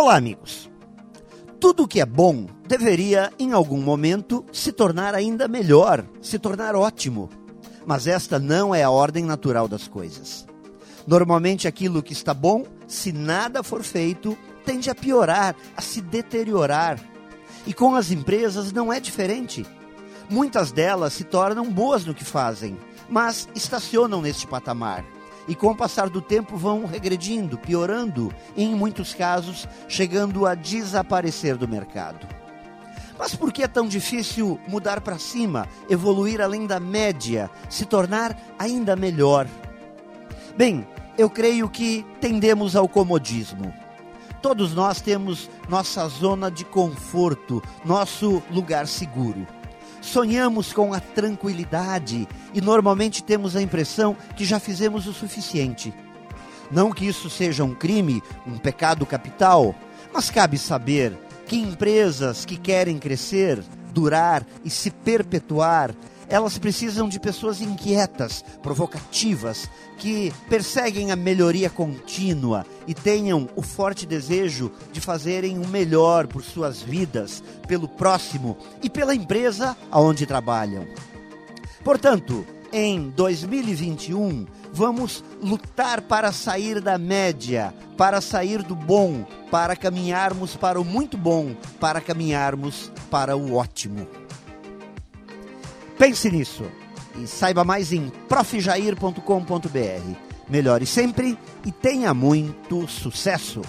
Olá, amigos. Tudo que é bom deveria, em algum momento, se tornar ainda melhor, se tornar ótimo. Mas esta não é a ordem natural das coisas. Normalmente, aquilo que está bom, se nada for feito, tende a piorar, a se deteriorar. E com as empresas não é diferente. Muitas delas se tornam boas no que fazem, mas estacionam neste patamar e com o passar do tempo vão regredindo, piorando e, em muitos casos, chegando a desaparecer do mercado. Mas por que é tão difícil mudar para cima, evoluir além da média, se tornar ainda melhor? Bem, eu creio que tendemos ao comodismo. Todos nós temos nossa zona de conforto, nosso lugar seguro sonhamos com a tranquilidade e normalmente temos a impressão que já fizemos o suficiente. Não que isso seja um crime, um pecado capital, mas cabe saber que empresas que querem crescer, durar e se perpetuar elas precisam de pessoas inquietas, provocativas, que perseguem a melhoria contínua e tenham o forte desejo de fazerem o melhor por suas vidas, pelo próximo e pela empresa aonde trabalham. Portanto, em 2021, vamos lutar para sair da média, para sair do bom, para caminharmos para o muito bom, para caminharmos para o ótimo. Pense nisso e saiba mais em profjair.com.br. Melhore sempre e tenha muito sucesso!